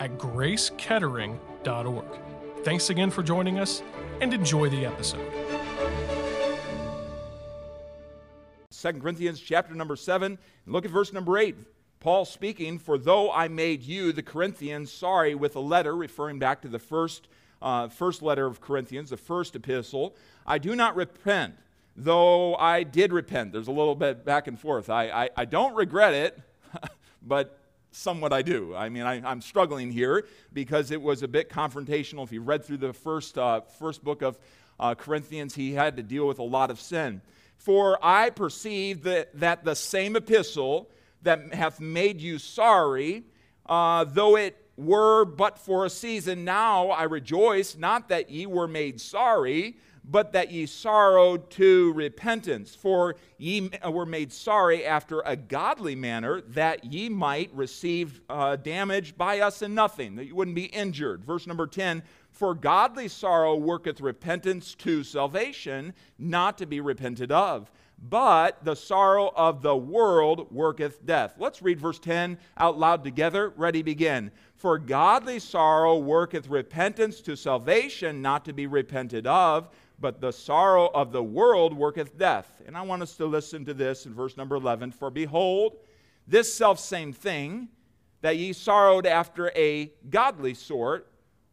at gracekettering.org. Thanks again for joining us and enjoy the episode. 2 Corinthians chapter number 7, and look at verse number 8. Paul speaking, For though I made you, the Corinthians, sorry with a letter, referring back to the first, uh, first letter of Corinthians, the first epistle, I do not repent, though I did repent. There's a little bit back and forth. I, I, I don't regret it, but somewhat I do. I mean, I, am struggling here because it was a bit confrontational. If you read through the first, uh, first book of uh, Corinthians, he had to deal with a lot of sin. For I perceive that, that the same epistle that hath made you sorry, uh, though it were but for a season, now I rejoice, not that ye were made sorry, but that ye sorrowed to repentance. For ye were made sorry after a godly manner, that ye might receive uh, damage by us in nothing, that you wouldn't be injured. Verse number 10 For godly sorrow worketh repentance to salvation, not to be repented of. But the sorrow of the world worketh death. Let's read verse 10 out loud together. Ready, begin. For godly sorrow worketh repentance to salvation, not to be repented of but the sorrow of the world worketh death. And I want us to listen to this in verse number 11. For behold, this selfsame thing that ye sorrowed after a godly sort,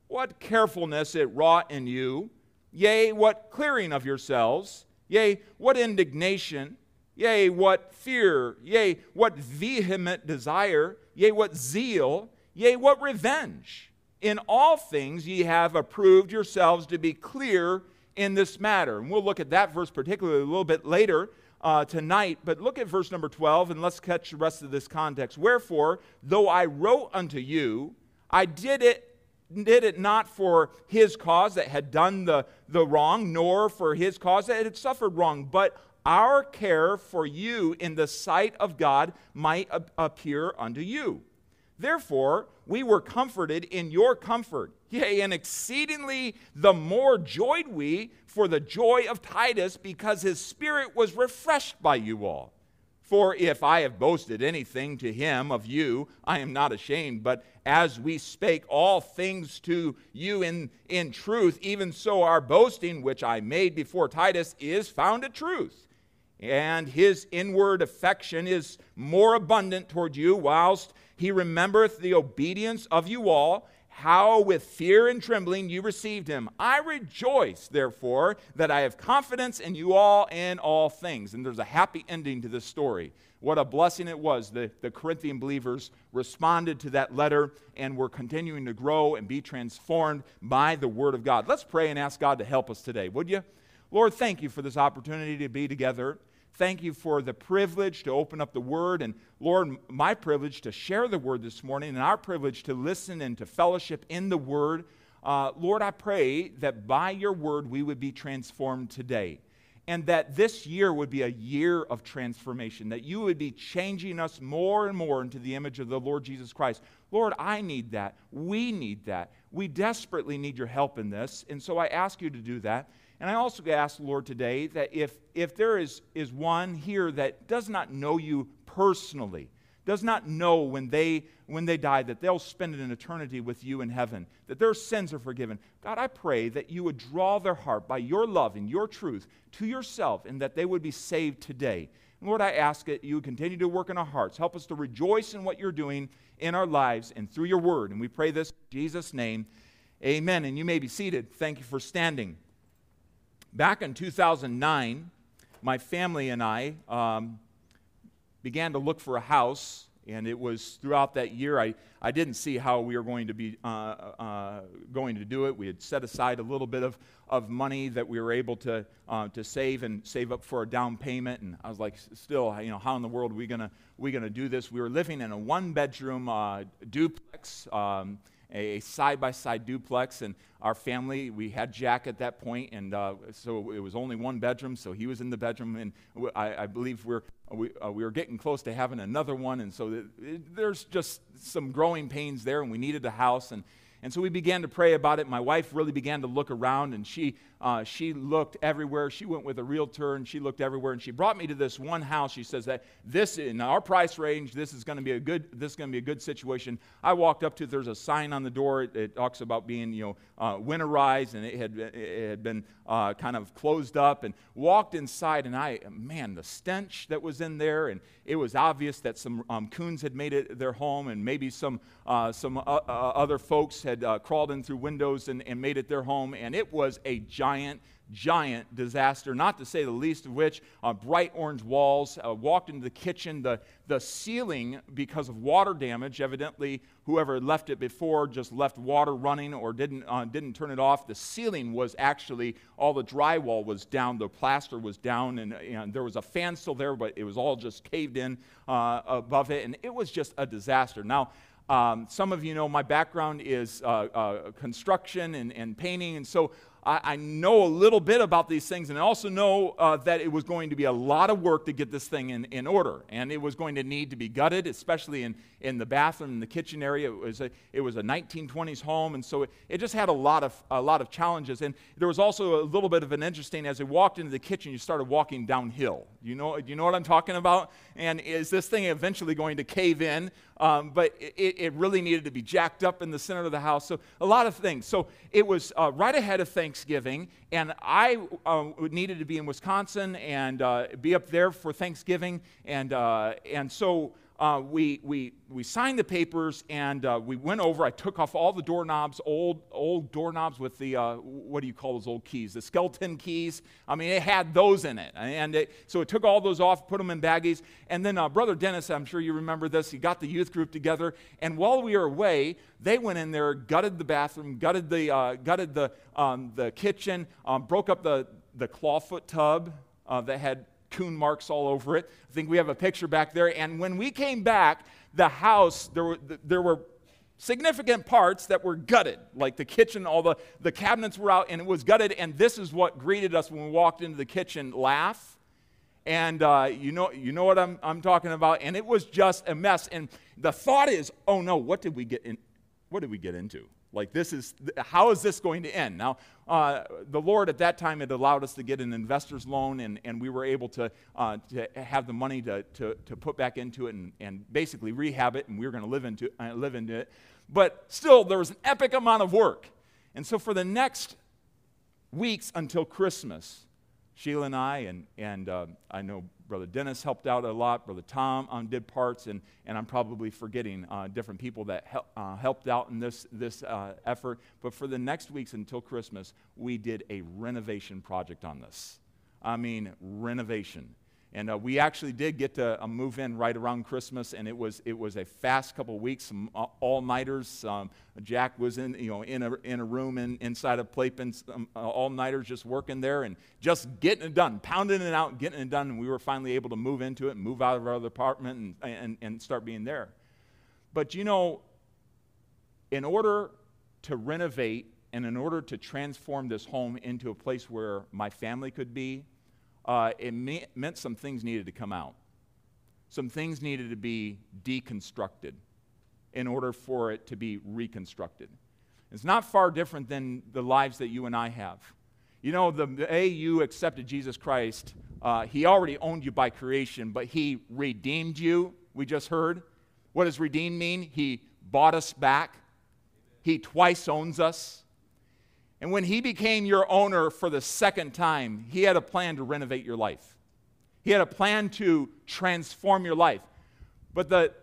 what carefulness it wrought in you, yea, what clearing of yourselves, yea, what indignation, yea, what fear, yea, what vehement desire, yea, what zeal, yea, what revenge. In all things ye have approved yourselves to be clear in this matter. And we'll look at that verse particularly a little bit later uh, tonight. But look at verse number 12 and let's catch the rest of this context. Wherefore, though I wrote unto you, I did it did it not for his cause that had done the, the wrong, nor for his cause that had suffered wrong, but our care for you in the sight of God might appear unto you. Therefore, we were comforted in your comfort. Yea, and exceedingly the more joyed we for the joy of Titus, because his spirit was refreshed by you all. For if I have boasted anything to him of you, I am not ashamed. But as we spake all things to you in, in truth, even so our boasting, which I made before Titus, is found a truth. And his inward affection is more abundant toward you, whilst he remembereth the obedience of you all, how with fear and trembling you received him. I rejoice, therefore, that I have confidence in you all in all things. And there's a happy ending to this story. What a blessing it was. The, the Corinthian believers responded to that letter and were continuing to grow and be transformed by the Word of God. Let's pray and ask God to help us today, would you? Lord, thank you for this opportunity to be together. Thank you for the privilege to open up the Word. And Lord, my privilege to share the Word this morning and our privilege to listen and to fellowship in the Word. Uh, Lord, I pray that by your Word we would be transformed today. And that this year would be a year of transformation, that you would be changing us more and more into the image of the Lord Jesus Christ. Lord, I need that. We need that. We desperately need your help in this. And so I ask you to do that. And I also ask, Lord, today that if, if there is, is one here that does not know you personally, does not know when they, when they die that they'll spend an eternity with you in heaven, that their sins are forgiven, God, I pray that you would draw their heart by your love and your truth to yourself and that they would be saved today. And Lord, I ask that you continue to work in our hearts. Help us to rejoice in what you're doing in our lives and through your word. And we pray this in Jesus' name. Amen. And you may be seated. Thank you for standing. Back in 2009, my family and I um, began to look for a house, and it was throughout that year I, I didn't see how we were going to be uh, uh, going to do it. We had set aside a little bit of, of money that we were able to, uh, to save and save up for a down payment, and I was like, still, you know, how in the world are we gonna we gonna do this? We were living in a one bedroom uh, duplex. Um, a side by side duplex. And our family, we had Jack at that point, and uh, so it was only one bedroom, so he was in the bedroom. And I, I believe we're, we, uh, we were getting close to having another one. And so it, there's just some growing pains there, and we needed a house. And and so we began to pray about it. My wife really began to look around, and she, uh, she looked everywhere. She went with a realtor, and she looked everywhere. And she brought me to this one house. She says that this, in our price range, this is going to be a good, this is going to be a good situation. I walked up to. There's a sign on the door. It, it talks about being, you know, uh, winterized, and it had, it had been uh, kind of closed up. And walked inside, and I, man, the stench that was in there, and it was obvious that some um, coons had made it their home, and maybe some, uh, some uh, uh, other folks had crawled in through windows and, and made it their home, and it was a giant giant giant disaster, not to say the least of which uh, bright orange walls. Uh, walked into the kitchen, the, the ceiling, because of water damage, evidently, whoever left it before just left water running or didn't, uh, didn't turn it off. The ceiling was actually, all the drywall was down, the plaster was down, and, and there was a fan still there, but it was all just caved in uh, above it, and it was just a disaster. Now, um, some of you know my background is uh, uh, construction and, and painting, and so I, I, know a little bit about these things, and I also know uh, that it was going to be a lot of work to get this thing in, in order. And it was going to need to be gutted, especially in, in the bathroom and the kitchen area. It was a, it was a 1920s home, and so it, it just had a lot, of, a lot of challenges. And there was also a little bit of an interesting, as we walked into the kitchen, you started walking downhill. You know, you know what I'm talking about? And is this thing eventually going to cave in? Um, but it, it, really needed to be jacked up in the center of the house. So, a lot of things. So, it was uh, right ahead of Thanksgiving, and I uh, needed to be in Wisconsin and uh, be up there for Thanksgiving. And, uh, and so, uh, we, we, we signed the papers and uh, we went over. I took off all the doorknobs, old, old doorknobs with the, uh, what do you call those old keys? The skeleton keys. I mean, it had those in it. And it, so it took all those off, put them in baggies. And then uh, Brother Dennis, I'm sure you remember this, he got the youth group together. And while we were away, they went in there, gutted the bathroom, gutted the, uh, gutted the, um, the kitchen, um, broke up the, the clawfoot tub uh, that had coon marks all over it. I think we have a picture back there. And when we came back, the house, there were, there were significant parts that were gutted, like the kitchen, all the, the cabinets were out, and it was gutted. And this is what greeted us when we walked into the kitchen laugh. And uh, you, know, you know what I'm, I'm talking about. And it was just a mess. And the thought is, oh no, what did we get in? What did we get into? Like, this is, how is this going to end? Now, uh, the Lord at that time had allowed us to get an investor's loan, and, and we were able to, uh, to have the money to, to, to put back into it and, and basically rehab it, and we were going to live into, uh, live into it. But still, there was an epic amount of work. And so, for the next weeks until Christmas, Sheila and I, and, and uh, I know Brother Dennis helped out a lot. Brother Tom um, did parts, and, and I'm probably forgetting uh, different people that hel- uh, helped out in this, this uh, effort. But for the next weeks until Christmas, we did a renovation project on this. I mean, renovation. And uh, we actually did get to uh, move in right around Christmas, and it was, it was a fast couple weeks, some uh, all-nighters. Um, Jack was in, you know, in, a, in a room in, inside of Playpen, um, all-nighters just working there and just getting it done, pounding it out, getting it done. And we were finally able to move into it and move out of our other apartment and, and, and start being there. But, you know, in order to renovate and in order to transform this home into a place where my family could be, uh, it me- meant some things needed to come out. Some things needed to be deconstructed in order for it to be reconstructed. It's not far different than the lives that you and I have. You know, the day you accepted Jesus Christ, uh, He already owned you by creation, but He redeemed you, we just heard. What does redeem mean? He bought us back, He twice owns us. And when he became your owner for the second time, he had a plan to renovate your life. He had a plan to transform your life. But the,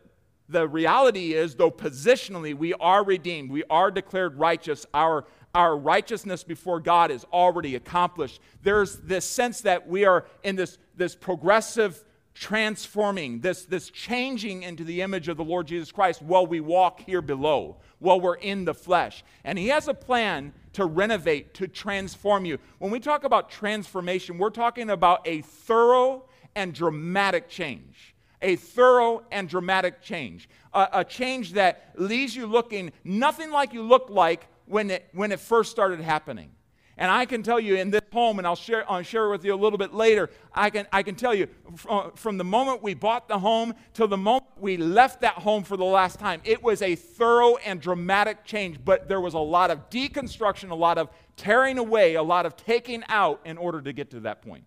the reality is, though positionally we are redeemed, we are declared righteous, our, our righteousness before God is already accomplished. There's this sense that we are in this, this progressive transforming, this, this changing into the image of the Lord Jesus Christ while we walk here below, while we're in the flesh. And He has a plan to renovate, to transform you. When we talk about transformation, we're talking about a thorough and dramatic change. a thorough and dramatic change. A, a change that leaves you looking nothing like you looked like when it, when it first started happening. And I can tell you in this home, and I'll share, I'll share with you a little bit later, I can, I can tell you from, uh, from the moment we bought the home till the moment we left that home for the last time, it was a thorough and dramatic change. But there was a lot of deconstruction, a lot of tearing away, a lot of taking out in order to get to that point.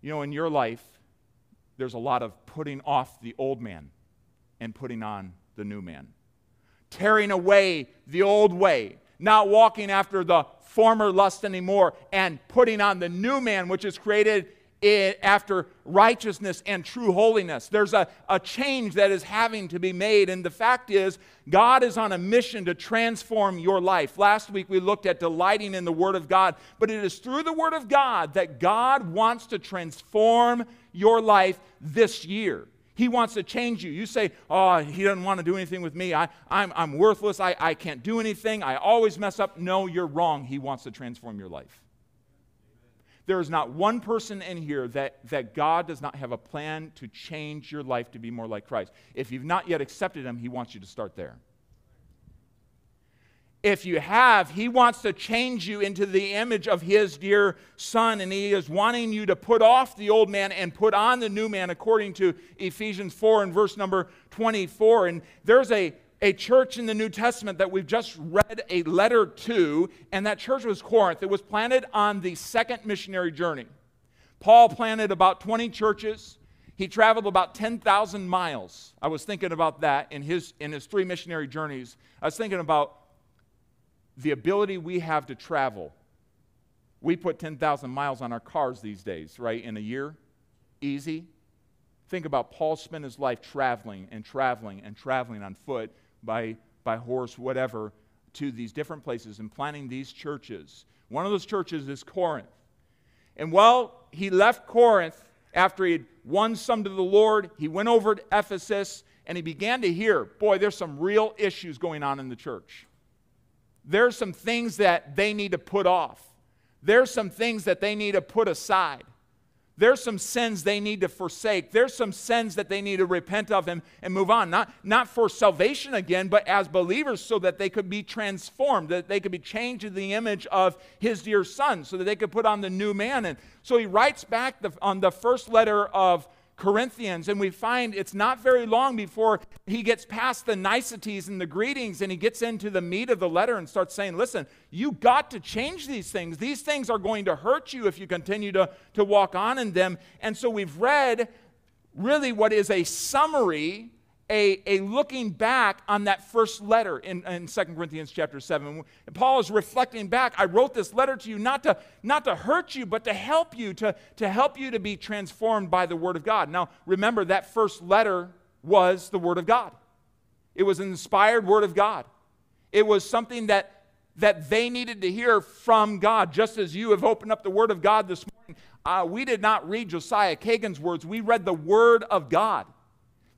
You know, in your life, there's a lot of putting off the old man and putting on the new man, tearing away the old way not walking after the former lust anymore, and putting on the new man, which is created after righteousness and true holiness. There's a, a change that is having to be made. And the fact is, God is on a mission to transform your life. Last week we looked at delighting in the Word of God, but it is through the Word of God that God wants to transform your life this year. He wants to change you. You say, Oh, he doesn't want to do anything with me. I, I'm, I'm worthless. I, I can't do anything. I always mess up. No, you're wrong. He wants to transform your life. There is not one person in here that, that God does not have a plan to change your life to be more like Christ. If you've not yet accepted Him, He wants you to start there. If you have, he wants to change you into the image of his dear son, and he is wanting you to put off the old man and put on the new man, according to Ephesians 4 and verse number 24. And there's a, a church in the New Testament that we've just read a letter to, and that church was Corinth. It was planted on the second missionary journey. Paul planted about 20 churches. He traveled about 10,000 miles. I was thinking about that in his, in his three missionary journeys. I was thinking about the ability we have to travel. We put 10,000 miles on our cars these days, right, in a year. Easy. Think about Paul spent his life traveling and traveling and traveling on foot, by, by horse, whatever, to these different places and planting these churches. One of those churches is Corinth. And while he left Corinth after he had won some to the Lord, he went over to Ephesus and he began to hear boy, there's some real issues going on in the church there's some things that they need to put off. There's some things that they need to put aside. There's some sins they need to forsake. There's some sins that they need to repent of and, and move on. Not, not for salvation again, but as believers so that they could be transformed, that they could be changed to the image of his dear son, so that they could put on the new man. And so he writes back the, on the first letter of Corinthians, and we find it's not very long before he gets past the niceties and the greetings and he gets into the meat of the letter and starts saying, Listen, you got to change these things. These things are going to hurt you if you continue to, to walk on in them. And so we've read really what is a summary a, a looking back on that first letter in, in 2 Corinthians chapter 7. And Paul is reflecting back. I wrote this letter to you not to, not to hurt you, but to help you, to, to help you to be transformed by the Word of God. Now, remember, that first letter was the Word of God. It was an inspired Word of God. It was something that, that they needed to hear from God, just as you have opened up the Word of God this morning. Uh, we did not read Josiah Kagin's words, we read the Word of God.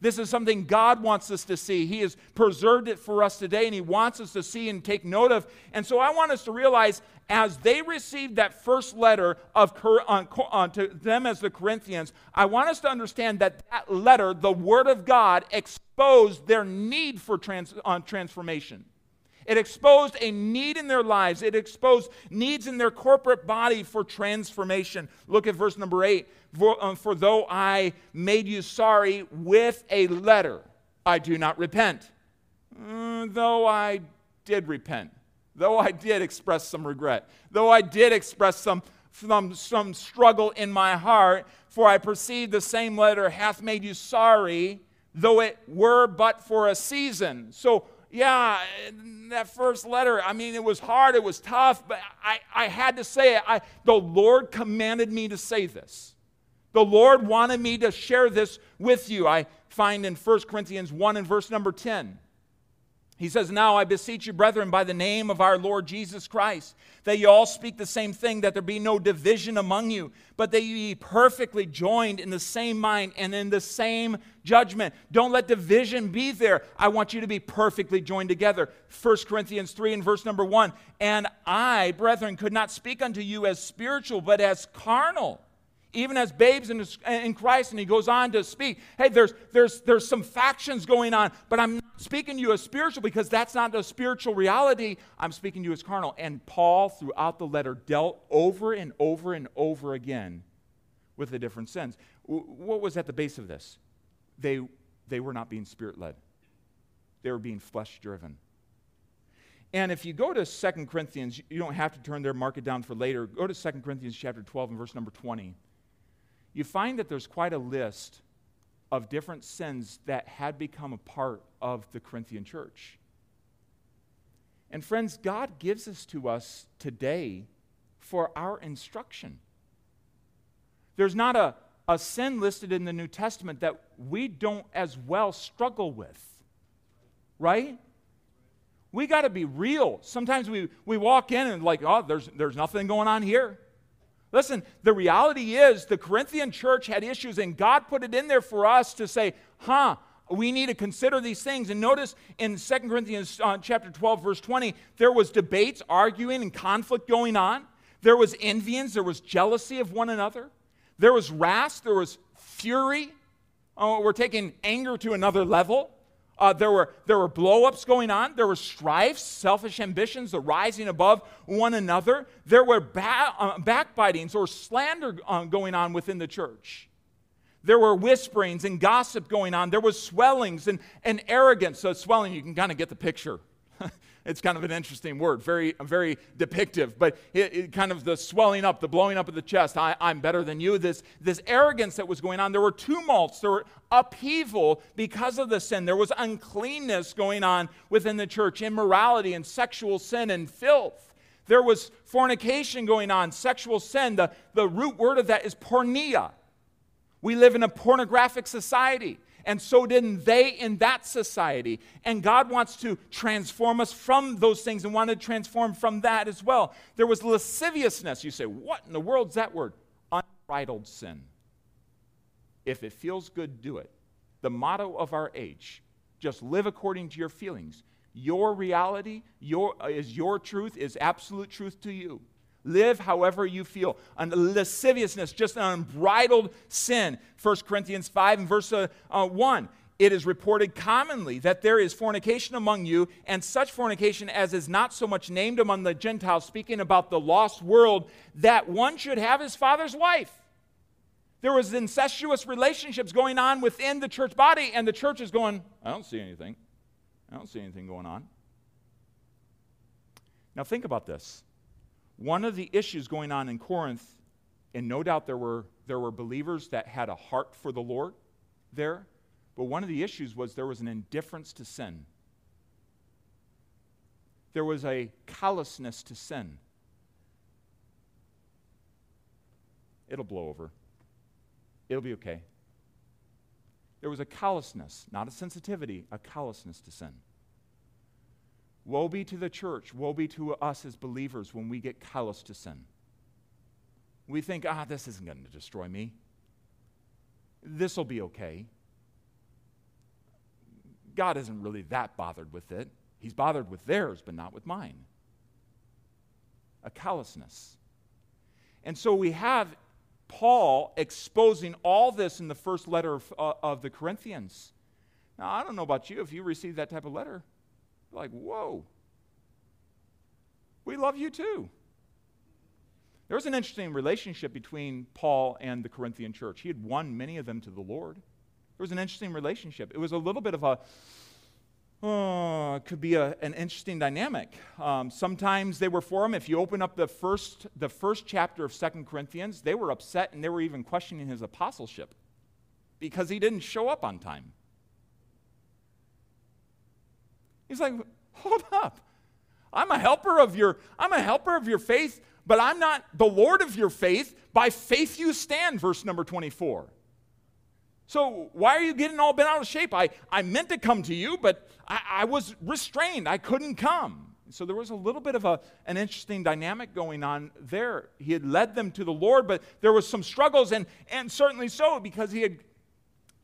This is something God wants us to see. He has preserved it for us today, and He wants us to see and take note of. And so I want us to realize as they received that first letter of on, to them as the Corinthians, I want us to understand that that letter, the Word of God, exposed their need for trans, uh, transformation. It exposed a need in their lives. It exposed needs in their corporate body for transformation. Look at verse number eight. For, um, for though I made you sorry with a letter, I do not repent. Mm, though I did repent, though I did express some regret, though I did express some, some, some struggle in my heart, for I perceive the same letter hath made you sorry, though it were but for a season. So, yeah, that first letter, I mean, it was hard, it was tough, but I, I had to say it. I, the Lord commanded me to say this. The Lord wanted me to share this with you. I find in 1 Corinthians 1 and verse number 10. He says, Now I beseech you, brethren, by the name of our Lord Jesus Christ, that you all speak the same thing, that there be no division among you, but that you be perfectly joined in the same mind and in the same judgment. Don't let division be there. I want you to be perfectly joined together. 1 Corinthians 3 and verse number 1. And I, brethren, could not speak unto you as spiritual, but as carnal even as babes in, in Christ. And he goes on to speak, hey, there's, there's, there's some factions going on, but I'm not speaking to you as spiritual because that's not a spiritual reality. I'm speaking to you as carnal. And Paul, throughout the letter, dealt over and over and over again with the different sins. What was at the base of this? They, they were not being spirit led, they were being flesh driven. And if you go to 2 Corinthians, you don't have to turn there, mark it down for later. Go to 2 Corinthians chapter 12 and verse number 20 you find that there's quite a list of different sins that had become a part of the Corinthian church. And friends, God gives this to us today for our instruction. There's not a, a sin listed in the New Testament that we don't as well struggle with, right? We got to be real. Sometimes we, we walk in and, like, oh, there's, there's nothing going on here. Listen, the reality is the Corinthian church had issues, and God put it in there for us to say, huh, we need to consider these things. And notice in 2 Corinthians uh, chapter 12, verse 20, there was debates, arguing, and conflict going on. There was envyings, there was jealousy of one another. There was wrath, there was fury. Oh, we're taking anger to another level. Uh, there were, there were blowups going on. There were strifes, selfish ambitions, the rising above one another. There were ba- uh, backbitings or slander uh, going on within the church. There were whisperings and gossip going on. There was swellings and, and arrogance. So, swelling, you can kind of get the picture. It's kind of an interesting word, very, very depictive, but it, it kind of the swelling up, the blowing up of the chest. I, am better than you. This, this arrogance that was going on. There were tumults, there were upheaval because of the sin. There was uncleanness going on within the church, immorality and sexual sin and filth. There was fornication going on, sexual sin. The, the root word of that is porneia. We live in a pornographic society and so didn't they in that society. And God wants to transform us from those things and wanted to transform from that as well. There was lasciviousness. You say, What in the world's that word? Unbridled sin. If it feels good, do it. The motto of our age just live according to your feelings. Your reality your, uh, is your truth, is absolute truth to you. Live however you feel. And lasciviousness, just an unbridled sin. 1 Corinthians 5 and verse uh, uh, 1. It is reported commonly that there is fornication among you, and such fornication as is not so much named among the Gentiles, speaking about the lost world, that one should have his father's wife. There was incestuous relationships going on within the church body, and the church is going, I don't see anything. I don't see anything going on. Now, think about this. One of the issues going on in Corinth, and no doubt there were, there were believers that had a heart for the Lord there, but one of the issues was there was an indifference to sin. There was a callousness to sin. It'll blow over. It'll be okay. There was a callousness, not a sensitivity, a callousness to sin. Woe be to the church, woe be to us as believers when we get callous to sin. We think, ah, this isn't going to destroy me. This will be okay. God isn't really that bothered with it. He's bothered with theirs, but not with mine. A callousness. And so we have Paul exposing all this in the first letter of, uh, of the Corinthians. Now, I don't know about you if you received that type of letter. Like, whoa. We love you too. There was an interesting relationship between Paul and the Corinthian church. He had won many of them to the Lord. There was an interesting relationship. It was a little bit of a, oh, it could be a, an interesting dynamic. Um, sometimes they were for him. If you open up the first, the first chapter of Second Corinthians, they were upset and they were even questioning his apostleship because he didn't show up on time. He's like, hold up. I'm a helper of your, I'm a helper of your faith, but I'm not the Lord of your faith. By faith you stand, verse number 24. So why are you getting all bent out of shape? I, I meant to come to you, but I, I was restrained. I couldn't come. So there was a little bit of a, an interesting dynamic going on there. He had led them to the Lord, but there was some struggles, and, and certainly so, because he had,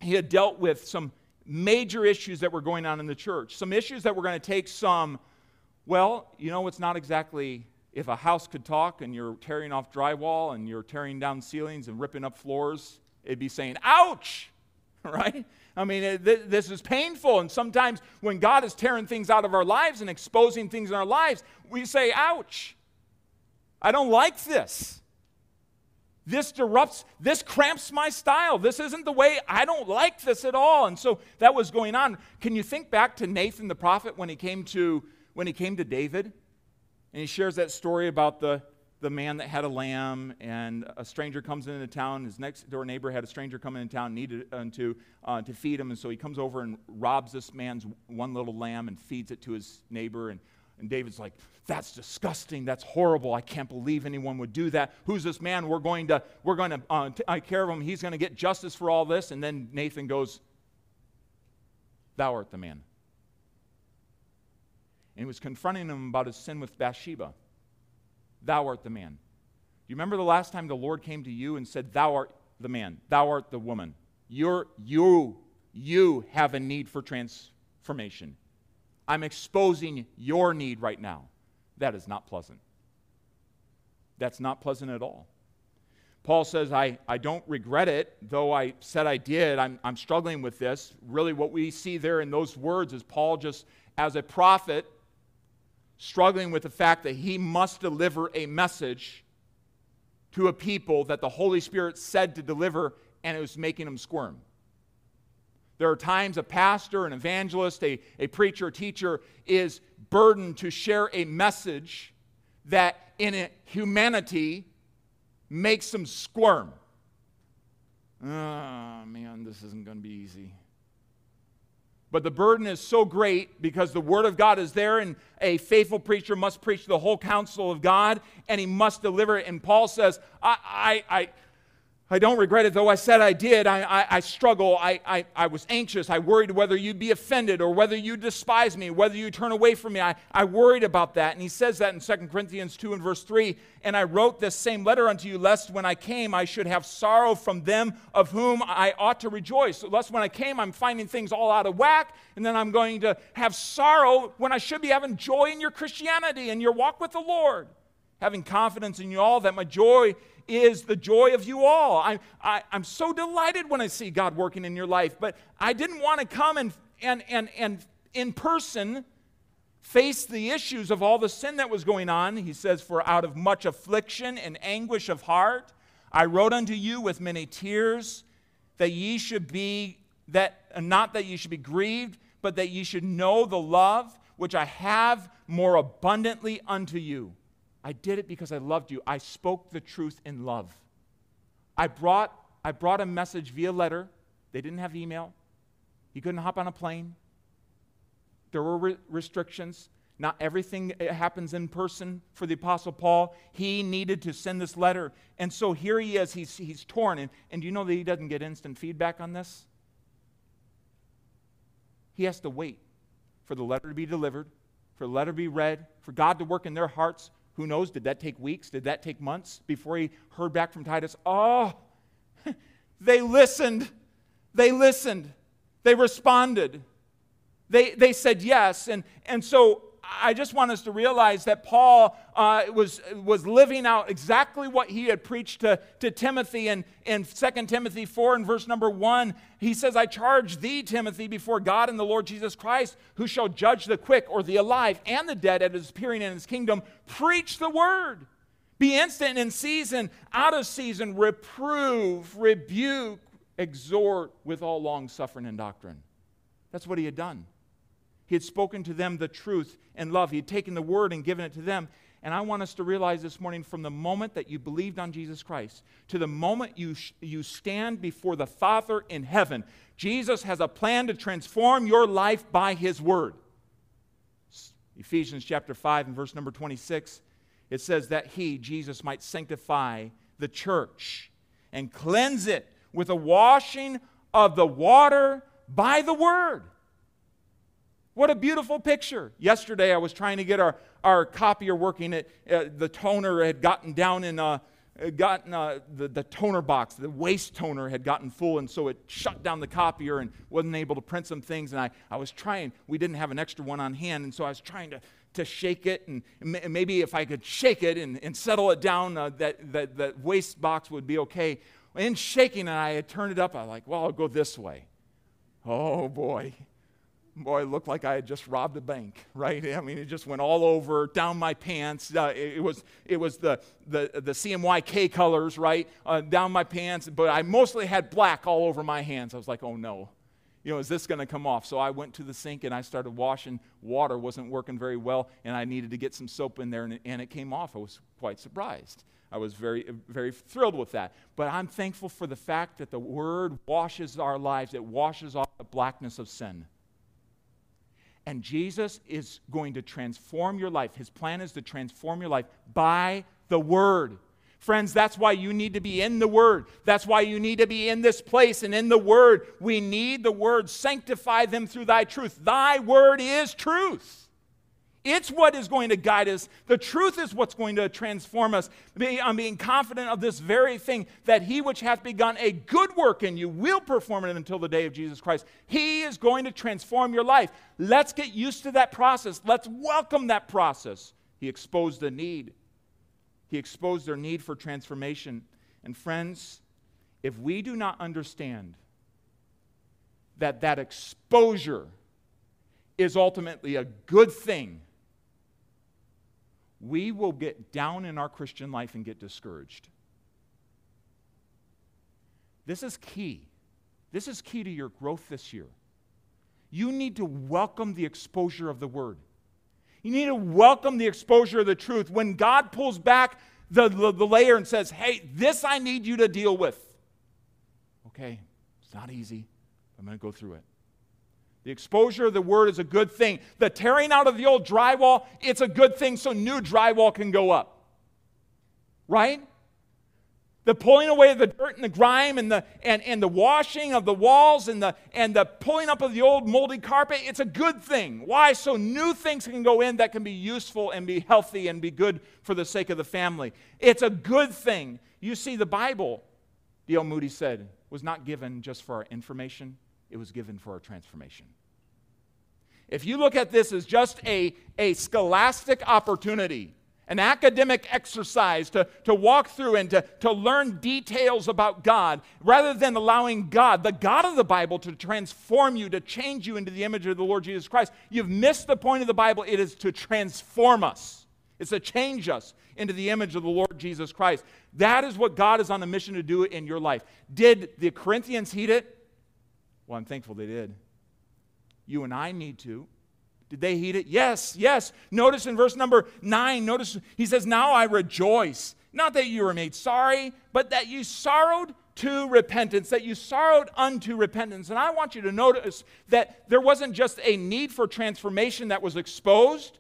he had dealt with some major issues that were going on in the church. Some issues that were going to take some, well, you know, it's not exactly if a house could talk and you're tearing off drywall and you're tearing down ceilings and ripping up floors, it'd be saying, ouch, right? I mean, th- this is painful. And sometimes when God is tearing things out of our lives and exposing things in our lives, we say, ouch, I don't like this. This disrupts, this cramps my style. This isn't the way, I don't like this at all. And so that was going on. Can you think back to Nathan the prophet when he came to, when he came to David? And he shares that story about the, the man that had a lamb, and a stranger comes into town. His next door neighbor had a stranger come into town, needed uh, to, uh, to feed him. And so he comes over and robs this man's one little lamb and feeds it to his neighbor. And and David's like, that's disgusting. That's horrible. I can't believe anyone would do that. Who's this man? We're going to, we're going to uh, take care of him. He's going to get justice for all this. And then Nathan goes, Thou art the man. And he was confronting him about his sin with Bathsheba. Thou art the man. Do you remember the last time the Lord came to you and said, Thou art the man, thou art the woman? You're, you, you have a need for transformation. I'm exposing your need right now. That is not pleasant. That's not pleasant at all. Paul says, I, I don't regret it, though I said I did. I'm, I'm struggling with this. Really, what we see there in those words is Paul just, as a prophet, struggling with the fact that he must deliver a message to a people that the Holy Spirit said to deliver, and it was making him squirm. There are times a pastor, an evangelist, a, a preacher, a teacher is burdened to share a message that in humanity makes them squirm. Oh, man, this isn't going to be easy. But the burden is so great because the Word of God is there, and a faithful preacher must preach the whole counsel of God, and he must deliver it. And Paul says, I, I, I I don't regret it, though I said I did. I, I, I struggle. I, I, I was anxious. I worried whether you'd be offended or whether you despise me, whether you turn away from me. I, I worried about that. And he says that in 2 Corinthians 2 and verse 3. And I wrote this same letter unto you, lest when I came I should have sorrow from them of whom I ought to rejoice. Lest when I came I'm finding things all out of whack, and then I'm going to have sorrow when I should be having joy in your Christianity and your walk with the Lord. Having confidence in you all that my joy is the joy of you all. I, I, I'm so delighted when I see God working in your life, but I didn't want to come and, and, and, and in person face the issues of all the sin that was going on. He says, For out of much affliction and anguish of heart, I wrote unto you with many tears that ye should be, that not that ye should be grieved, but that ye should know the love which I have more abundantly unto you. I did it because I loved you. I spoke the truth in love. I brought, I brought a message via letter. They didn't have email. He couldn't hop on a plane. There were re- restrictions. Not everything happens in person for the Apostle Paul. He needed to send this letter. And so here he is. He's, he's torn. And, and do you know that he doesn't get instant feedback on this? He has to wait for the letter to be delivered, for the letter to be read, for God to work in their hearts, who knows? Did that take weeks? Did that take months before he heard back from Titus? Oh, they listened. They listened. They responded. They, they said yes. And, and so I just want us to realize that Paul uh, was, was living out exactly what he had preached to, to Timothy in, in 2 Timothy 4 and verse number 1. He says, I charge thee, Timothy, before God and the Lord Jesus Christ, who shall judge the quick or the alive and the dead at his appearing in his kingdom. Preach the word. Be instant in season, out of season, reprove, rebuke, exhort with all long suffering and doctrine. That's what he had done. He had spoken to them the truth and love. He had taken the word and given it to them. And I want us to realize this morning from the moment that you believed on Jesus Christ to the moment you, sh- you stand before the Father in heaven, Jesus has a plan to transform your life by his word. Ephesians chapter 5 and verse number 26, it says that he, Jesus, might sanctify the church and cleanse it with a washing of the water by the word what a beautiful picture. Yesterday, I was trying to get our, our copier working. It, uh, the toner had gotten down in uh, gotten uh, the, the toner box, the waste toner had gotten full, and so it shut down the copier and wasn't able to print some things. And I, I was trying, we didn't have an extra one on hand, and so I was trying to to shake it, and maybe if I could shake it and, and settle it down, uh, that, that, that waste box would be okay. In shaking it, I had turned it up. I was like, well, I'll go this way. Oh boy. Boy, it looked like I had just robbed a bank, right? I mean, it just went all over, down my pants. Uh, it, it, was, it was the, the, the CMYK colors, right? Uh, down my pants, but I mostly had black all over my hands. I was like, oh no you know, is this going to come off? So I went to the sink and I started washing. Water wasn't working very well, and I needed to get some soap in there, and it, and it came off. I was quite surprised. I was very, very thrilled with that. But I'm thankful for the fact that the Word washes our lives, it washes off the blackness of sin. And Jesus is going to transform your life. His plan is to transform your life by the Word. Friends, that's why you need to be in the Word. That's why you need to be in this place and in the Word. We need the Word. Sanctify them through thy truth. Thy Word is truth. It's what is going to guide us. The truth is what's going to transform us. I'm being confident of this very thing that he which hath begun a good work in you will perform it until the day of Jesus Christ. He is going to transform your life. Let's get used to that process. Let's welcome that process. He exposed the need. He exposed their need for transformation. And friends, if we do not understand that that exposure is ultimately a good thing, we will get down in our Christian life and get discouraged. This is key. This is key to your growth this year. You need to welcome the exposure of the word. You need to welcome the exposure of the truth. When God pulls back the, the, the layer and says, hey, this I need you to deal with. Okay, it's not easy. I'm going to go through it. The exposure of the word is a good thing. The tearing out of the old drywall, it's a good thing so new drywall can go up. Right? the pulling away of the dirt and the grime and the, and, and the washing of the walls and the, and the pulling up of the old moldy carpet, it's a good thing. Why? So new things can go in that can be useful and be healthy and be good for the sake of the family. It's a good thing. You see, the Bible, D.L. Moody said, was not given just for our information, it was given for our transformation. If you look at this as just a, a scholastic opportunity, an academic exercise to, to walk through and to, to learn details about God, rather than allowing God, the God of the Bible, to transform you, to change you into the image of the Lord Jesus Christ. You've missed the point of the Bible. It is to transform us, it's to change us into the image of the Lord Jesus Christ. That is what God is on a mission to do in your life. Did the Corinthians heed it? Well, I'm thankful they did. You and I need to. Did they heed it? Yes, yes. Notice in verse number nine, notice he says, Now I rejoice. Not that you were made sorry, but that you sorrowed to repentance, that you sorrowed unto repentance. And I want you to notice that there wasn't just a need for transformation that was exposed,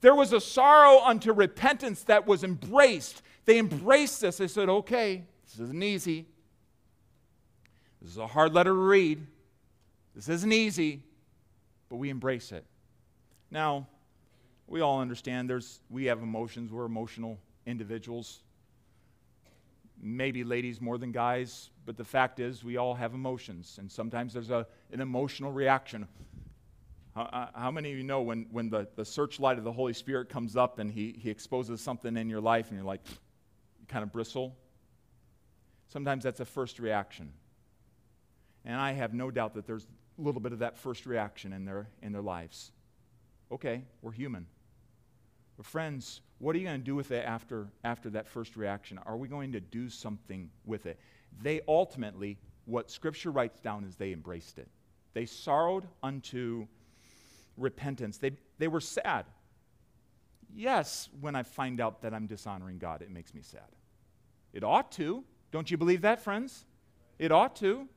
there was a sorrow unto repentance that was embraced. They embraced this. They said, Okay, this isn't easy. This is a hard letter to read. This isn't easy, but we embrace it. Now, we all understand there's we have emotions, we're emotional individuals. Maybe ladies more than guys, but the fact is we all have emotions, and sometimes there's a, an emotional reaction. How, uh, how, many of you know when, when the, the searchlight of the Holy Spirit comes up and he, he exposes something in your life and you're like, you kind of bristle? Sometimes that's a first reaction. And I have no doubt that there's little bit of that first reaction in their, in their lives. Okay, we're human. But friends, what are you going to do with it after, after that first reaction? Are we going to do something with it? They ultimately, what Scripture writes down is they embraced it. They sorrowed unto repentance. They, they were sad. Yes, when I find out that I'm dishonoring God, it makes me sad. It ought to. Don't you believe that, friends? It ought to.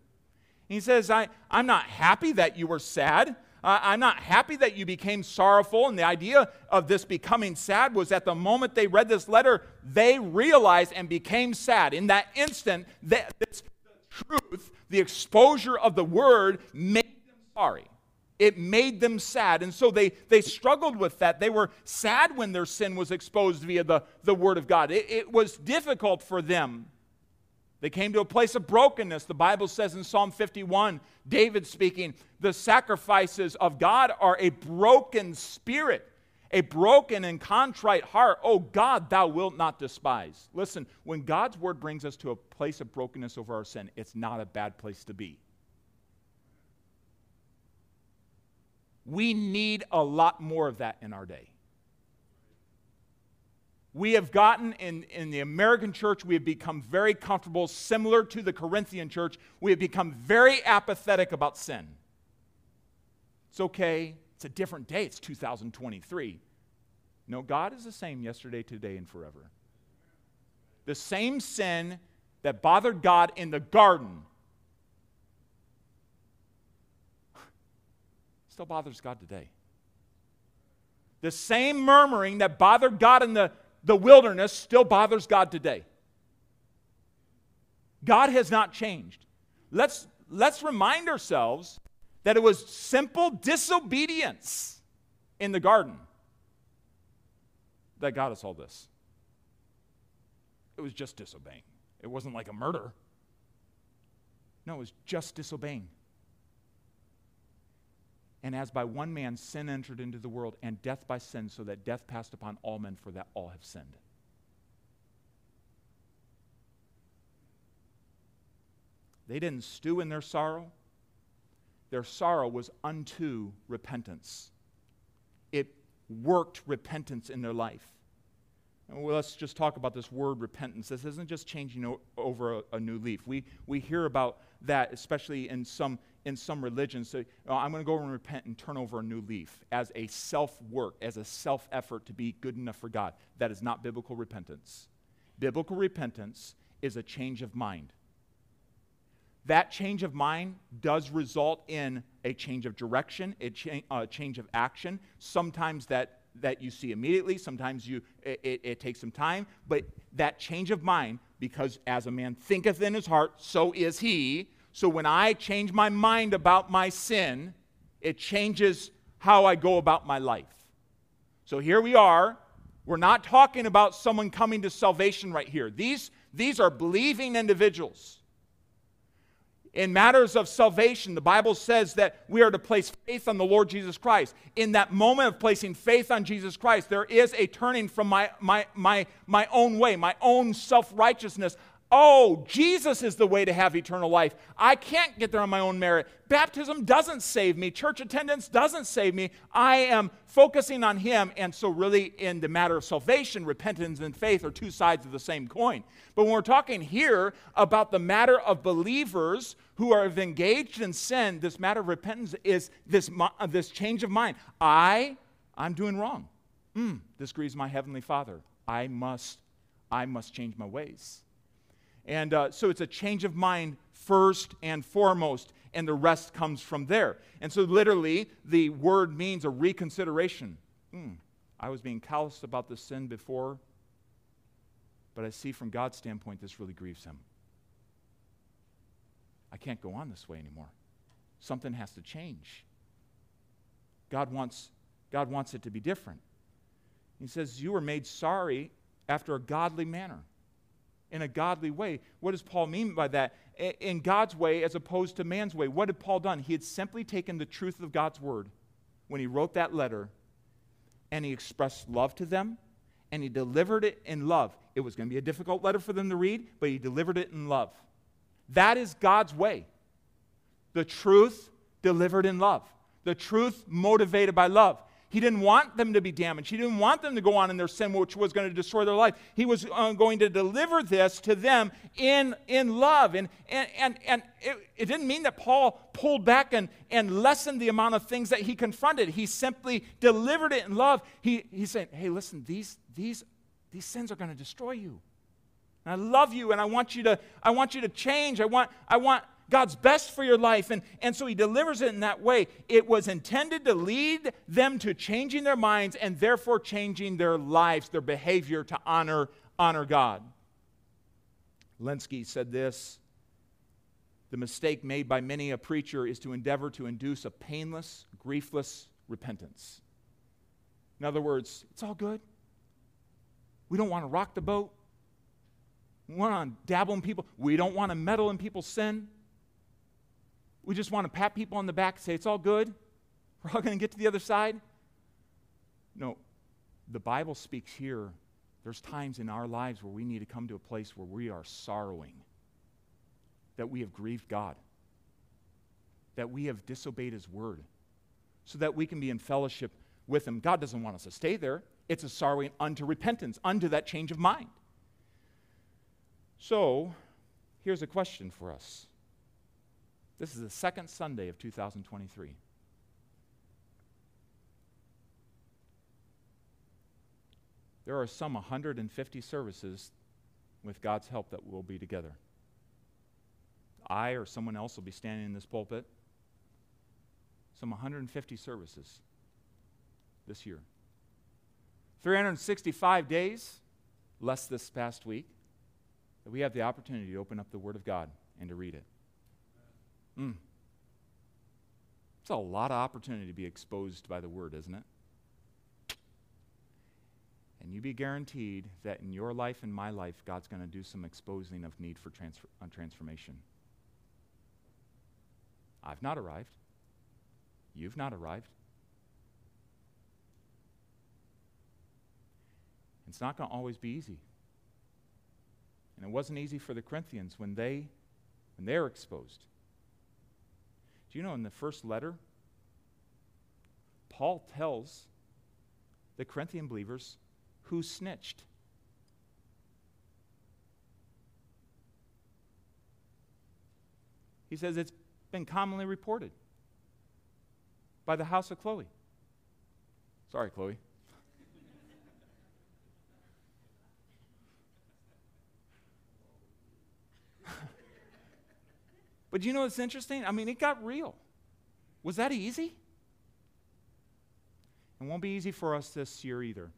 He says, I, I'm not happy that you were sad. Uh, I'm not happy that you became sorrowful. And the idea of this becoming sad was at the moment they read this letter, they realized and became sad. In that instant, that this, the truth, the exposure of the word made them sorry. It made them sad. And so they, they struggled with that. They were sad when their sin was exposed via the, the word of God. It, it was difficult for them. They came to a place of brokenness. The Bible says in Psalm 51, David speaking, the sacrifices of God are a broken spirit, A broken and contrite heart, oh God, thou wilt not despise. Listen, when God's word brings us to a place of brokenness over our sin, it's not a bad place to be. We need a lot more of that in our day. We have gotten in, in the American church, we have become very comfortable, similar to the Corinthian church. We have become very apathetic about sin. It's okay, it's a different day, it's 2023. No, God is the same yesterday, today, and forever. The same sin that bothered God in the garden still bothers God today. The same murmuring that bothered God in the, the wilderness still bothers God today. God has not changed. Let's, let's remind ourselves that it was simple disobedience in the garden that got us all this. It was just disobeying. It wasn't like a murder. No, it was just disobeying. And as by one man sin entered into the world, and death by sin, so that death passed upon all men, for that all have sinned. They didn't stew in their sorrow. Their sorrow was unto repentance. It worked repentance in their life. Well, let's just talk about this word repentance. This isn't just changing o- over a, a, new leaf. We, we hear about that, especially in some, in some religions. Oh, I'm going to go and repent and turn over a new leaf as a self work, as a self effort to be good enough for God. That is not biblical repentance. Biblical repentance is a change of mind. That change of mind does result in a change of direction, a, cha- a change of action. Sometimes that that you see immediately. Sometimes you, it, it, it, takes some time. But that change of mind, because as a man thinketh in his heart, so is he. So when I change my mind about my sin, it changes how I go about my life. So here we are. We're not talking about someone coming to salvation right here. These, these are believing individuals in matters of salvation, the Bible says that we are to place faith on the Lord Jesus Christ. In that moment of placing faith on Jesus Christ, there is a turning from my, my, my, my own way, my own self righteousness. Oh, Jesus is the way to have eternal life. I can't get there on my own merit. Baptism doesn't save me. Church attendance doesn't save me. I am focusing on Him. And so, really, in the matter of salvation, repentance and faith are two sides of the same coin. But when we're talking here about the matter of believers who are engaged in sin, this matter of repentance is this, this change of mind. I, I'm doing wrong. Mm, this grieves my heavenly Father. I must, I must change my ways. And uh, so it's a change of mind first and foremost, and the rest comes from there. And so, literally, the word means a reconsideration. Mm, I was being callous about this sin before, but I see from God's standpoint this really grieves him. I can't go on this way anymore. Something has to change. God wants, God wants it to be different. He says, You were made sorry after a godly manner in a godly way. What does Paul mean by that? In God's way as opposed to man's way. What had Paul done? He had simply taken the truth of God's word when he wrote that letter and he expressed love to them and he delivered it in love. It was going to be a difficult letter for them to read, but he delivered it in love. That is God's way. The truth delivered in love, the truth motivated by love. He didn't want them to be damaged. He didn't want them to go on in their sin, which was going to destroy their life. He was uh, going to deliver this to them in, in love. And, and, and, and it, it didn't mean that Paul pulled back and, and lessened the amount of things that he confronted. He simply delivered it in love. He, he said, hey, listen, these, these, these sins are going to destroy you. And I love you and I want you to, I want you to change. I want, I want God's best for your life. And, and so he delivers it in that way. It was intended to lead them to changing their minds and therefore changing their lives, their behavior to honor, honor God. Lenski said this The mistake made by many a preacher is to endeavor to induce a painless, griefless repentance. In other words, it's all good. We don't want to rock the boat. We want to dabble in people. We don't want to meddle in people's sin. We just want to pat people on the back and say, it's all good. We're all going to get to the other side. No, the Bible speaks here, there's times in our lives where we need to come to a place where we are sorrowing that we have grieved God, that we have disobeyed His word, so that we can be in fellowship with Him. God doesn't want us to stay there. It's a sorrowing unto repentance, unto that change of mind. So, here's a question for us. This is the second Sunday of 2023. There are some 150 services with God's help that we will be together. I or someone else will be standing in this pulpit. Some 150 services this year. 365 days, less this past week, that we have the opportunity to open up the Word of God and to read it. Mm. It's a lot of opportunity to be exposed by the Word, isn't it? And you be guaranteed that in your life and my life, God's going to do some exposing of need for transfer, uh, transformation. I've not arrived. You've not arrived. It's not going to always be easy. And it wasn't easy for the Corinthians when they when they were exposed. Do you know in the first letter Paul tells the Corinthian believers who snitched? He says it's been commonly reported by the house of Chloe. Sorry, Chloe. But you know what's interesting? I mean, it got real. Was that easy? It won't be easy for us this year either.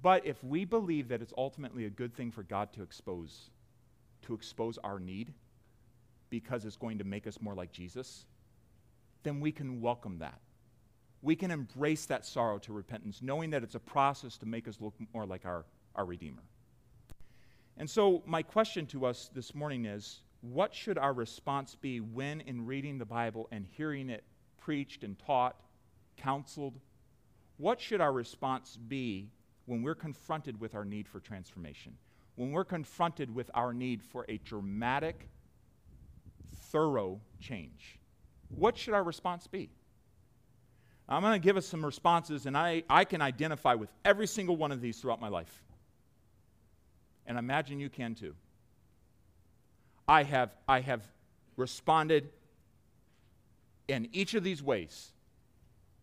But if we believe that it's ultimately a good thing for God to expose, to expose our need, because it's going to make us more like Jesus, then we can welcome that. We can embrace that sorrow to repentance, knowing that it's a process to make us look more like our, our Redeemer. And so, my question to us this morning is what should our response be when, in reading the Bible and hearing it preached and taught, counseled, what should our response be when we're confronted with our need for transformation? When we're confronted with our need for a dramatic thorough change. What should our response be? I'm going to give us some responses, and I, I can identify with every single one of these throughout my life. And I imagine you can too. I have, I have responded in each of these ways.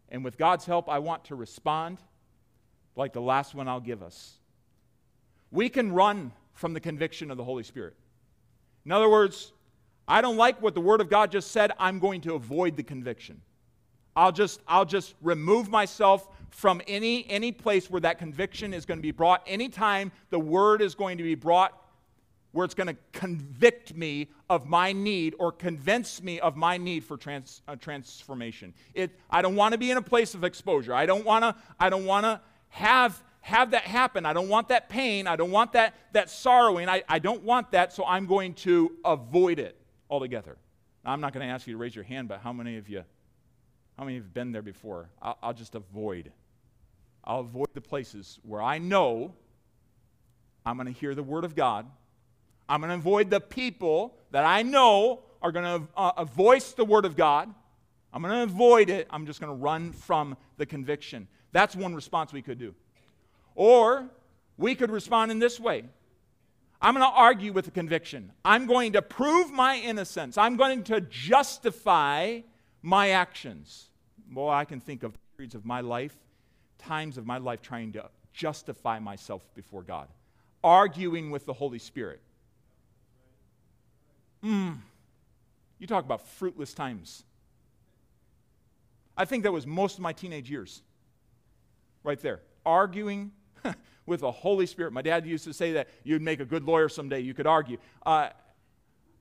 And with God's help, I want to respond like the last one I'll give us. We can run from the conviction of the Holy Spirit. In other words, I don't like what the Word of God just said, I'm going to avoid the conviction. I'll just, I'll just remove myself from any, any place where that conviction is going to be brought. Anytime the Word is going to be brought where it's going to convict me of my need or convince me of my need for trans, uh, transformation. It, I don't want to be in a place of exposure. I don't want to, I don't want to have, have that happen. I don't want that pain. I don't want that, that sorrowing. I, I don't want that, so I'm going to avoid it altogether. Now, I'm not going to ask you to raise your hand, but how many of you, how many have been there before? I'll, I'll just avoid. I'll avoid the places where I know I'm going to hear the word of God. I'm going to avoid the people that I know are going to uh, voice the word of God. I'm going to avoid it. I'm just going to run from the conviction. That's one response we could do. Or we could respond in this way I'm going to argue with the conviction. I'm going to prove my innocence. I'm going to justify my actions. Well, I can think of periods of my life, times of my life trying to justify myself before God, arguing with the Holy Spirit. Hmm. You talk about fruitless times. I think that was most of my teenage years. Right there. Arguing with the Holy Spirit. My dad used to say that you'd make a good lawyer someday, you could argue. Uh,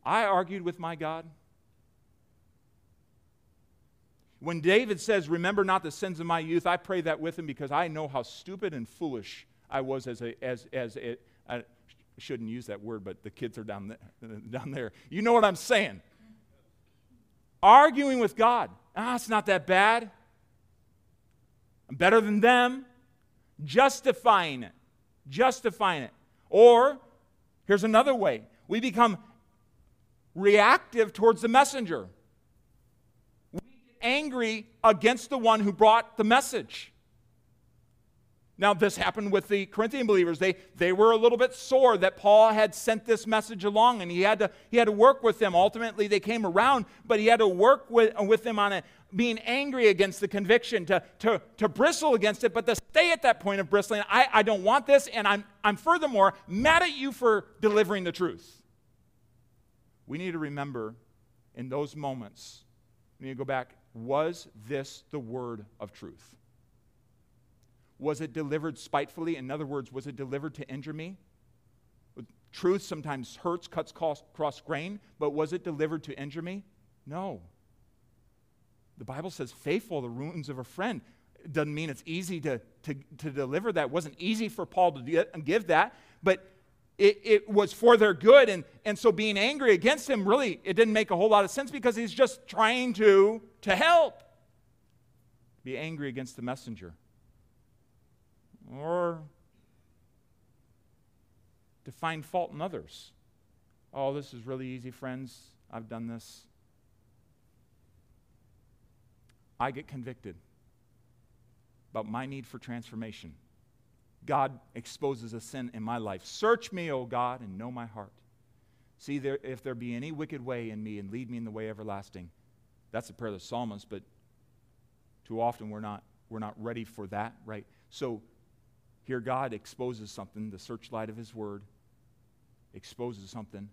I argued with my God. When David says, Remember not the sins of my youth, I pray that with him because I know how stupid and foolish I was as a, as, as a, Shouldn't use that word, but the kids are down there, down there. You know what I'm saying. Arguing with God. Ah, it's not that bad. I'm better than them. justifying it. Justifying it. Or, here's another way we become reactive towards the messenger. We get angry against the one who brought the message. Now, this happened with the Corinthian believers. They, they were a little bit sore that Paul had sent this message along and he had, to, he had to work with them. Ultimately, they came around, but he had to work with, with them on it, being angry against the conviction, to, to, to bristle against it, but to stay at that point of bristling. I, I don't want this, and I'm, I'm furthermore mad at you for delivering the truth. We need to remember in those moments, we need to go back, was this the word of truth? Was it delivered spitefully? In other words, was it delivered to injure me? Truth sometimes hurts, cuts cross grain, but was it delivered to injure me? No. The Bible says, faithful the wounds of a friend. It doesn't mean it's easy to, to, to deliver that. It wasn't easy for Paul to give that, but it, it was for their good. And, and so being angry against him, really, it didn't make a whole lot of sense because he's just trying to, to help. Be angry against the messenger or to find fault in others. Oh, this is really easy, friends. I've done this. I get convicted about my need for transformation. God exposes a sin in my life. Search me, O God, and know my heart. See there, if there be any wicked way in me and lead me in the way everlasting. That's the prayer of the psalmist, but too often we're not, we're not ready for that, right? So here, God exposes something, the searchlight of His Word exposes something.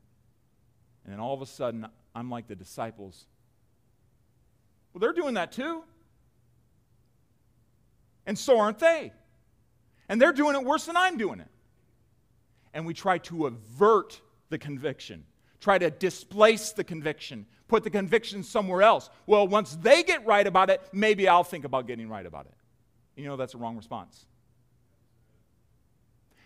And then all of a sudden, I'm like the disciples. Well, they're doing that too. And so aren't they. And they're doing it worse than I'm doing it. And we try to avert the conviction, try to displace the conviction, put the conviction somewhere else. Well, once they get right about it, maybe I'll think about getting right about it. You know, that's a wrong response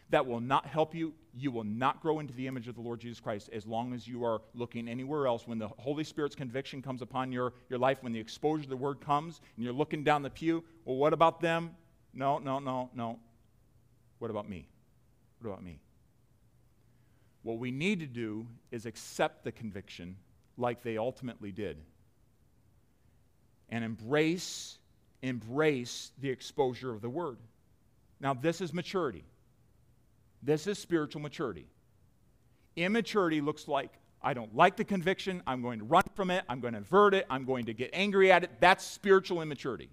that will not help you. You will not grow into the image of the Lord Jesus Christ as long as you are looking anywhere else. When the Holy Spirit's conviction comes upon your, your life, when the exposure of the word comes, and you're looking down the pew, well, what about them? No, no, no, no. What about me? What about me? What we need to do is accept the conviction like they ultimately did and embrace embrace the exposure of the word. Now this is maturity. This is spiritual maturity. Immaturity looks like I don't like the conviction, I'm going to run from it, I'm going to avert it, I'm going to get angry at it. That's spiritual immaturity.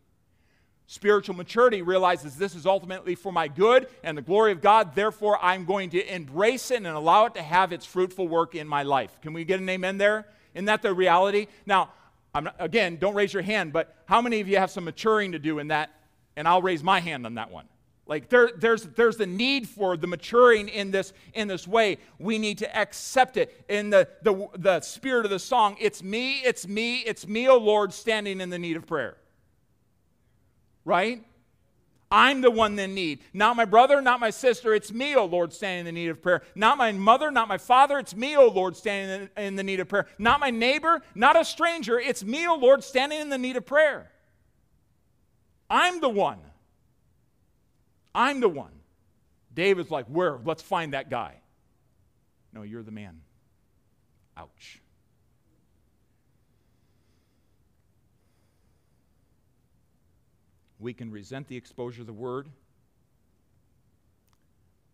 Spiritual maturity realizes this is ultimately for my good and the glory of God, therefore I'm going to embrace it and allow it to have its fruitful work in my life. Can we get an amen there? Isn't that the reality? Now, not, again, don't raise your hand, but how many of you have some maturing to do in that? And I'll raise my hand on that one. Like there, there's, there's the need for the maturing in this, in this way. We need to accept it. In the, the, the spirit of the song, it's me, it's me, it's me, O Lord, standing in the need of prayer. Right? I'm the one in need. Not my brother, not my sister. It's me, O Lord, standing in the need of prayer. Not my mother, not my father. It's me, O Lord, standing in the need of prayer. Not my neighbor, not a stranger. It's me, O Lord, standing in the need of prayer. I'm the one. I'm the one. David's like, Where? Let's find that guy. No, you're the man. Ouch. We can resent the exposure of the word,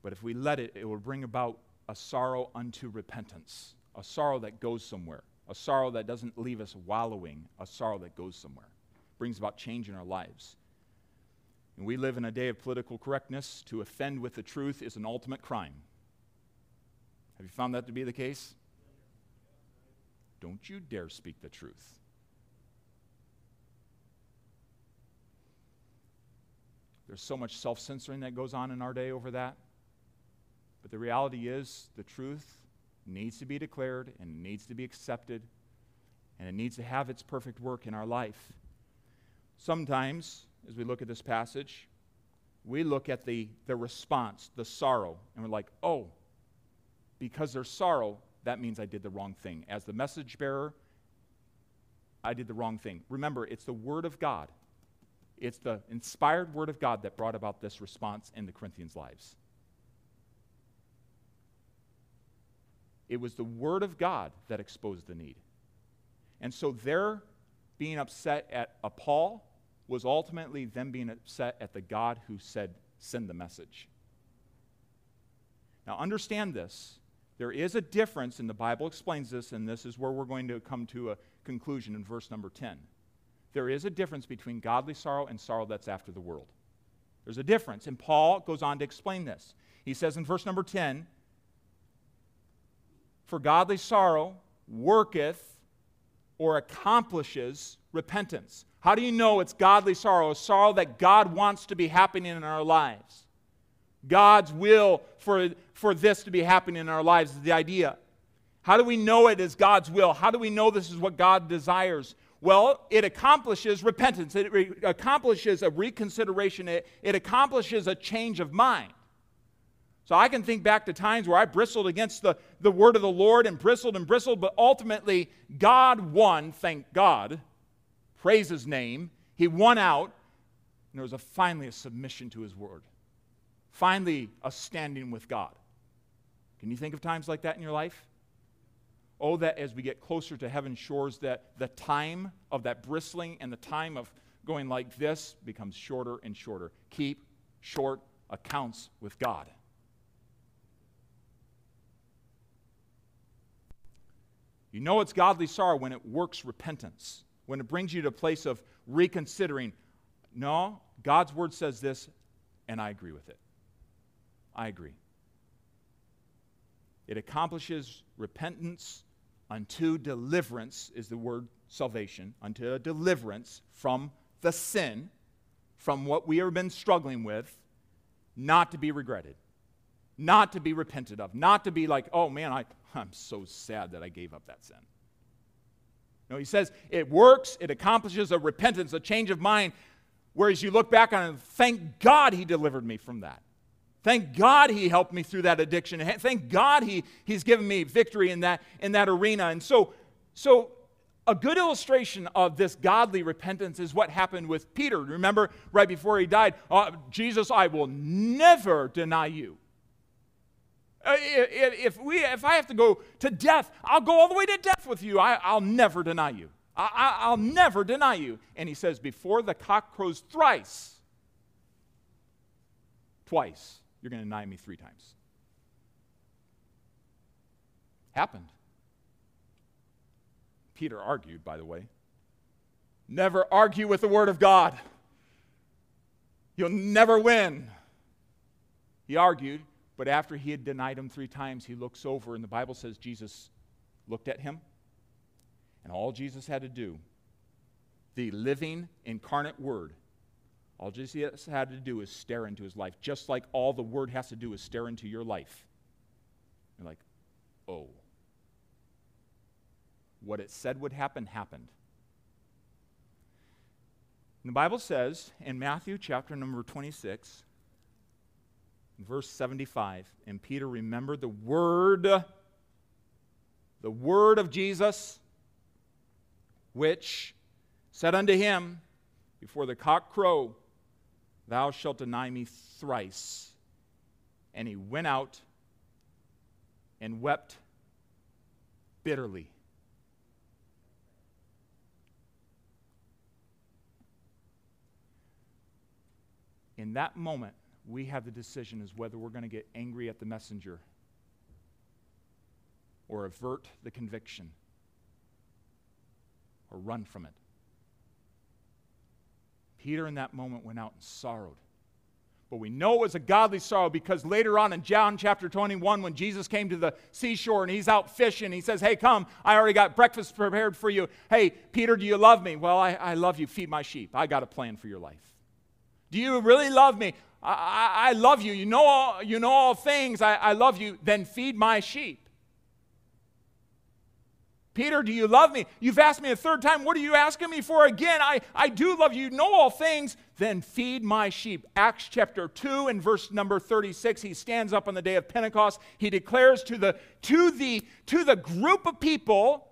but if we let it, it will bring about a sorrow unto repentance, a sorrow that goes somewhere, a sorrow that doesn't leave us wallowing, a sorrow that goes somewhere, brings about change in our lives. And we live in a day of political correctness. To offend with the truth is an ultimate crime. Have you found that to be the case? Don't you dare speak the truth. There's so much self censoring that goes on in our day over that. But the reality is, the truth needs to be declared and needs to be accepted, and it needs to have its perfect work in our life. Sometimes as we look at this passage, we look at the, the response, the sorrow, and we're like, oh, because there's sorrow, that means I did the wrong thing. As the message bearer, I did the wrong thing. Remember, it's the Word of God. It's the inspired word of God that brought about this response in the Corinthians' lives. It was the word of God that exposed the need. And so they're being upset at a Paul was ultimately them being upset at the God who said, send the message. Now, understand this. There is a difference, and the Bible explains this, and this is where we're going to come to a conclusion in verse number 10. There is a difference between godly sorrow and sorrow that's after the world. There's a difference, and Paul goes on to explain this. He says in verse number 10 For godly sorrow worketh or accomplishes repentance. How do you know it's godly sorrow? Sorrow that God wants to be happening in our lives. God's will for, for this to be happening in our lives is the idea. How do we know it is God's will? How do we know this is what God desires? Well, it accomplishes repentance, it re- accomplishes a reconsideration, it, it accomplishes a change of mind. So I can think back to times where I bristled against the, the word of the Lord and bristled and bristled, but ultimately God won, thank God. Praise his name. He won out, and there was a, finally a submission to his word finally a standing with God. Can you think of times like that in your life? Oh, that as we get closer to heaven's shores, that the time of that bristling and the time of going like this becomes shorter and shorter. Keep short accounts with God. You know it's godly sorrow when it works repentance, when it brings you to a place of reconsidering. No, God's word says this, and I agree with it. I agree. It accomplishes repentance unto deliverance, is the word salvation, unto deliverance from the sin, from what we have been struggling with, not to be regretted, not to be repented of, not to be like, oh man, I, I'm so sad that I gave up that sin. No, he says it works, it accomplishes a repentance, a change of mind, whereas you look back on it, thank God he delivered me from that. Thank God he helped me through that addiction. Thank God he, he's given me victory in that, in that arena. And so, so, a good illustration of this godly repentance is what happened with Peter. Remember, right before he died, uh, Jesus, I will never deny you. Uh, if, we, if I have to go to death, I'll go all the way to death with you. I, will never deny you. I, I'll never deny you. And he says, before the cock crows thrice, twice, you're going to deny me three times. Happened. Peter argued, by the way. Never argue with the Word of God. You'll never win. He argued, but after he had denied him three times, he looks over, and the Bible says Jesus looked at him. And all Jesus had to do, the living incarnate Word, all Jesus had to do is stare into his life, just like all the word has to do is stare into your life. You're like, oh. What it said would happen, happened. And the Bible says in Matthew chapter number 26, verse 75, and Peter remembered the word, the word of Jesus, which said unto him, Before the cock crow, Thou shalt deny me thrice. And he went out and wept bitterly. In that moment, we have the decision as whether we're going to get angry at the messenger or avert the conviction or run from it. Peter, in that moment, went out and sorrowed. But we know it was a godly sorrow because later on in John chapter 21, when Jesus came to the seashore and he's out fishing, he says, Hey, come, I already got breakfast prepared for you. Hey, Peter, do you love me? Well, I, I love you. Feed my sheep. I got a plan for your life. Do you really love me? I, I, I love you. You know all, you know all things. I, I love you. Then feed my sheep. Peter, do you love me? You've asked me a third time. What are you asking me for again? I, I do love you. You know all things. Then feed my sheep. Acts chapter 2 and verse number 36. He stands up on the day of Pentecost. He declares to the, to the, to the group of people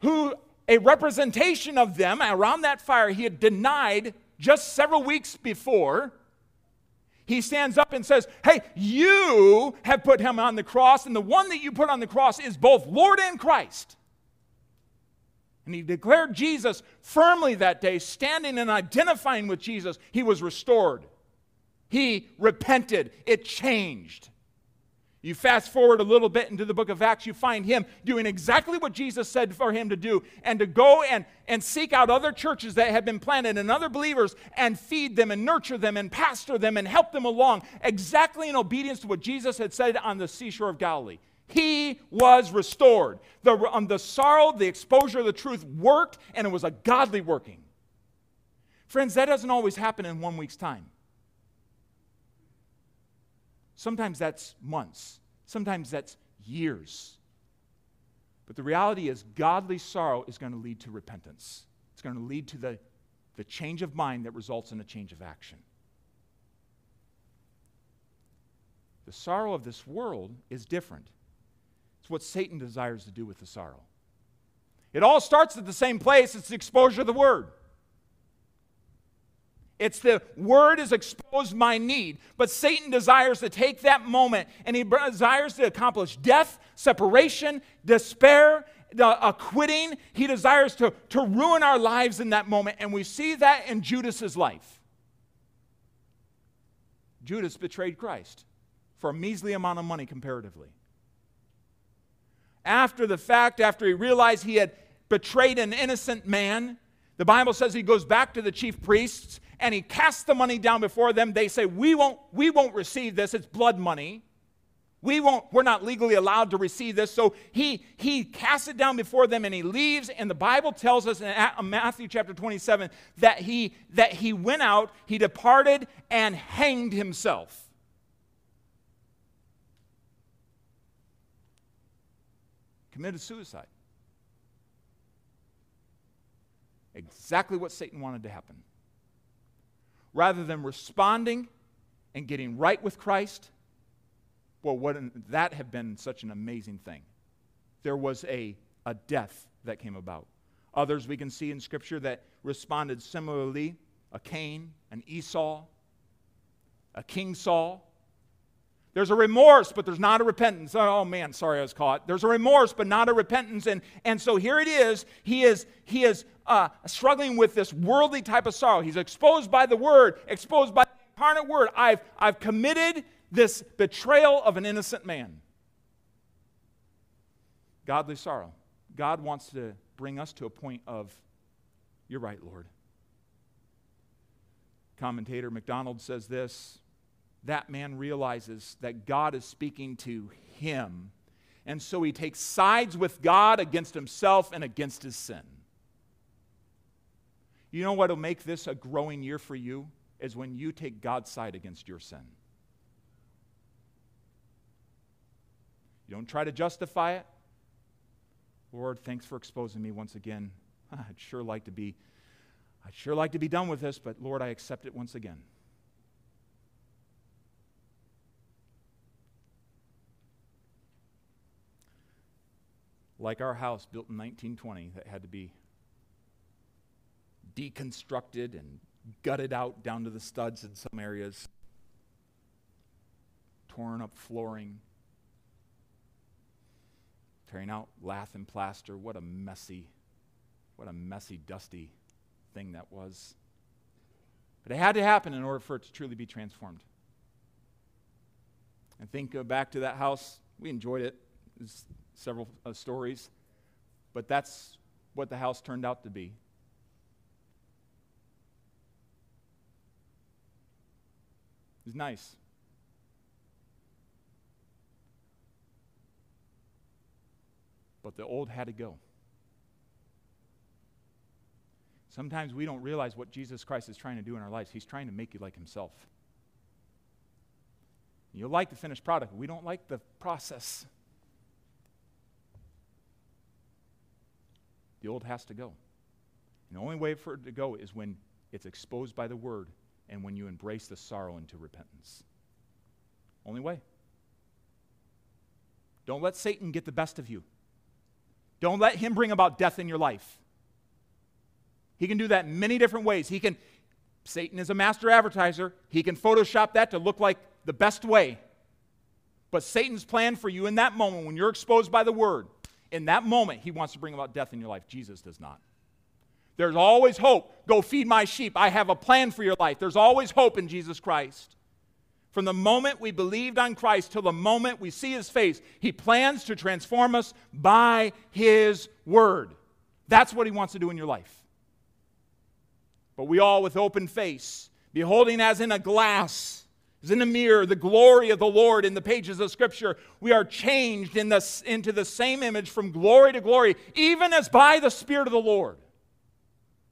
who, a representation of them around that fire, he had denied just several weeks before, he stands up and says, Hey, you have put him on the cross, and the one that you put on the cross is both Lord and Christ. And he declared Jesus firmly that day, standing and identifying with Jesus. He was restored. He repented. It changed. You fast forward a little bit into the book of Acts, you find him doing exactly what Jesus said for him to do and to go and, and seek out other churches that had been planted and other believers and feed them and nurture them and pastor them and help them along, exactly in obedience to what Jesus had said on the seashore of Galilee. He was restored. The, um, the sorrow, the exposure of the truth worked, and it was a godly working. Friends, that doesn't always happen in one week's time. Sometimes that's months, sometimes that's years. But the reality is, godly sorrow is going to lead to repentance. It's going to lead to the, the change of mind that results in a change of action. The sorrow of this world is different. It's what Satan desires to do with the sorrow. It all starts at the same place it's the exposure of the word. It's the word has exposed my need. But Satan desires to take that moment and he desires to accomplish death, separation, despair, a quitting. He desires to, to ruin our lives in that moment. And we see that in Judas's life. Judas betrayed Christ for a measly amount of money comparatively. After the fact, after he realized he had betrayed an innocent man, the Bible says he goes back to the chief priests and he casts the money down before them. They say, We won't, we won't receive this. It's blood money. We won't, we're not legally allowed to receive this. So he, he casts it down before them and he leaves. And the Bible tells us in uh, Matthew chapter 27 that he, that he went out, he departed, and hanged himself. Committed suicide. Exactly what Satan wanted to happen rather than responding and getting right with Christ, well, wouldn't that have been such an amazing thing? There was a, a death that came about. Others we can see in Scripture that responded similarly a Cain, an Esau, a King Saul. There's a remorse, but there's not a repentance. Oh man, sorry I was caught. There's a remorse, but not a repentance. And, and so here it is. He is, he is uh, struggling with this worldly type of sorrow. He's exposed by the word, exposed by the incarnate word. I've, I've committed this betrayal of an innocent man. Godly sorrow. God wants to bring us to a point of, you're right, Lord. Commentator McDonald says this that man realizes that God is speaking to him. And so he takes sides with God against himself and against his sin. You know what will make this a growing year for you? Is when you take God's side against your sin. You don't try to justify it. Lord, thanks for exposing me once again. I'd sure like to be I'd sure like to be done with this, but Lord, I accept it once again. Like our house built in 1920 that had to be deconstructed and gutted out down to the studs in some areas, torn up flooring, tearing out lath and plaster. What a messy, what a messy, dusty thing that was. But it had to happen in order for it to truly be transformed. And think back to that house. We enjoyed it. There's several uh, stories. But that's what the house turned out to be. He's nice. But the old had to go. Sometimes we don't realize what Jesus Christ is trying to do in our lives. He's trying to make you like Himself. You'll like the finished product, we don't like the process. The old has to go. And the only way for it to go is when it's exposed by the Word and when you embrace the sorrow into repentance. Only way. Don't let Satan get the best of you. Don't let him bring about death in your life. He can do that many different ways. He can Satan is a master advertiser. He can Photoshop that to look like the best way. But Satan's plan for you in that moment, when you're exposed by the word, in that moment, he wants to bring about death in your life. Jesus does not. There's always hope. Go feed my sheep. I have a plan for your life. There's always hope in Jesus Christ. From the moment we believed on Christ till the moment we see his face, he plans to transform us by his word. That's what he wants to do in your life. But we all, with open face, beholding as in a glass, in the mirror, the glory of the Lord in the pages of Scripture, we are changed in the, into the same image from glory to glory, even as by the Spirit of the Lord.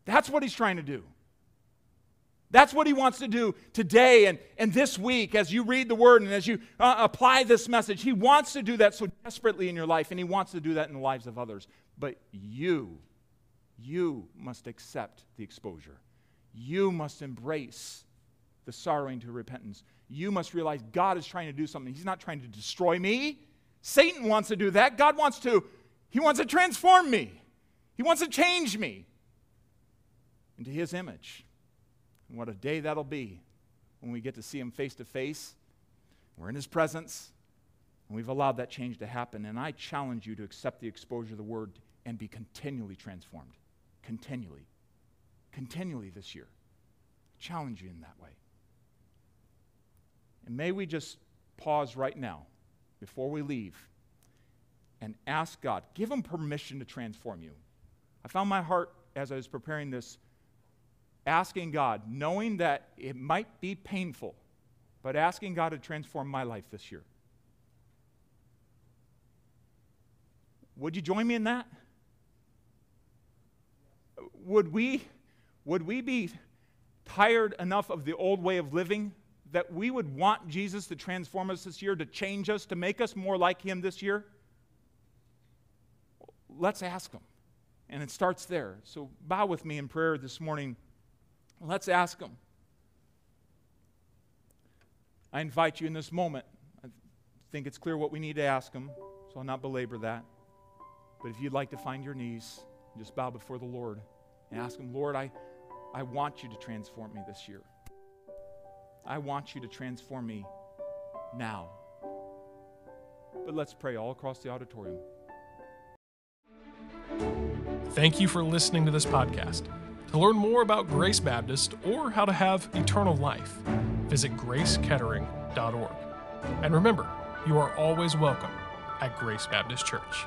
That's what he's trying to do. That's what he wants to do today and, and this week as you read the word and as you uh, apply this message. He wants to do that so desperately in your life, and he wants to do that in the lives of others. But you, you must accept the exposure. You must embrace the sorrowing to repentance. You must realize God is trying to do something. He's not trying to destroy me. Satan wants to do that. God wants to, he wants to transform me. He wants to change me into his image. And what a day that'll be when we get to see him face to face. We're in his presence, and we've allowed that change to happen. And I challenge you to accept the exposure of the word and be continually transformed. Continually continually this year. challenge you in that way. And may we just pause right now before we leave and ask God, give Him permission to transform you. I found my heart as I was preparing this asking God, knowing that it might be painful, but asking God to transform my life this year. Would you join me in that? Would we would we be tired enough of the old way of living that we would want Jesus to transform us this year, to change us, to make us more like Him this year? Let's ask Him. And it starts there. So bow with me in prayer this morning. Let's ask Him. I invite you in this moment. I think it's clear what we need to ask Him, so I'll not belabor that. But if you'd like to find your knees, just bow before the Lord and ask Him, Lord, I. I want you to transform me this year. I want you to transform me now. But let's pray all across the auditorium. Thank you for listening to this podcast. To learn more about Grace Baptist or how to have eternal life, visit gracekettering.org. And remember, you are always welcome at Grace Baptist Church.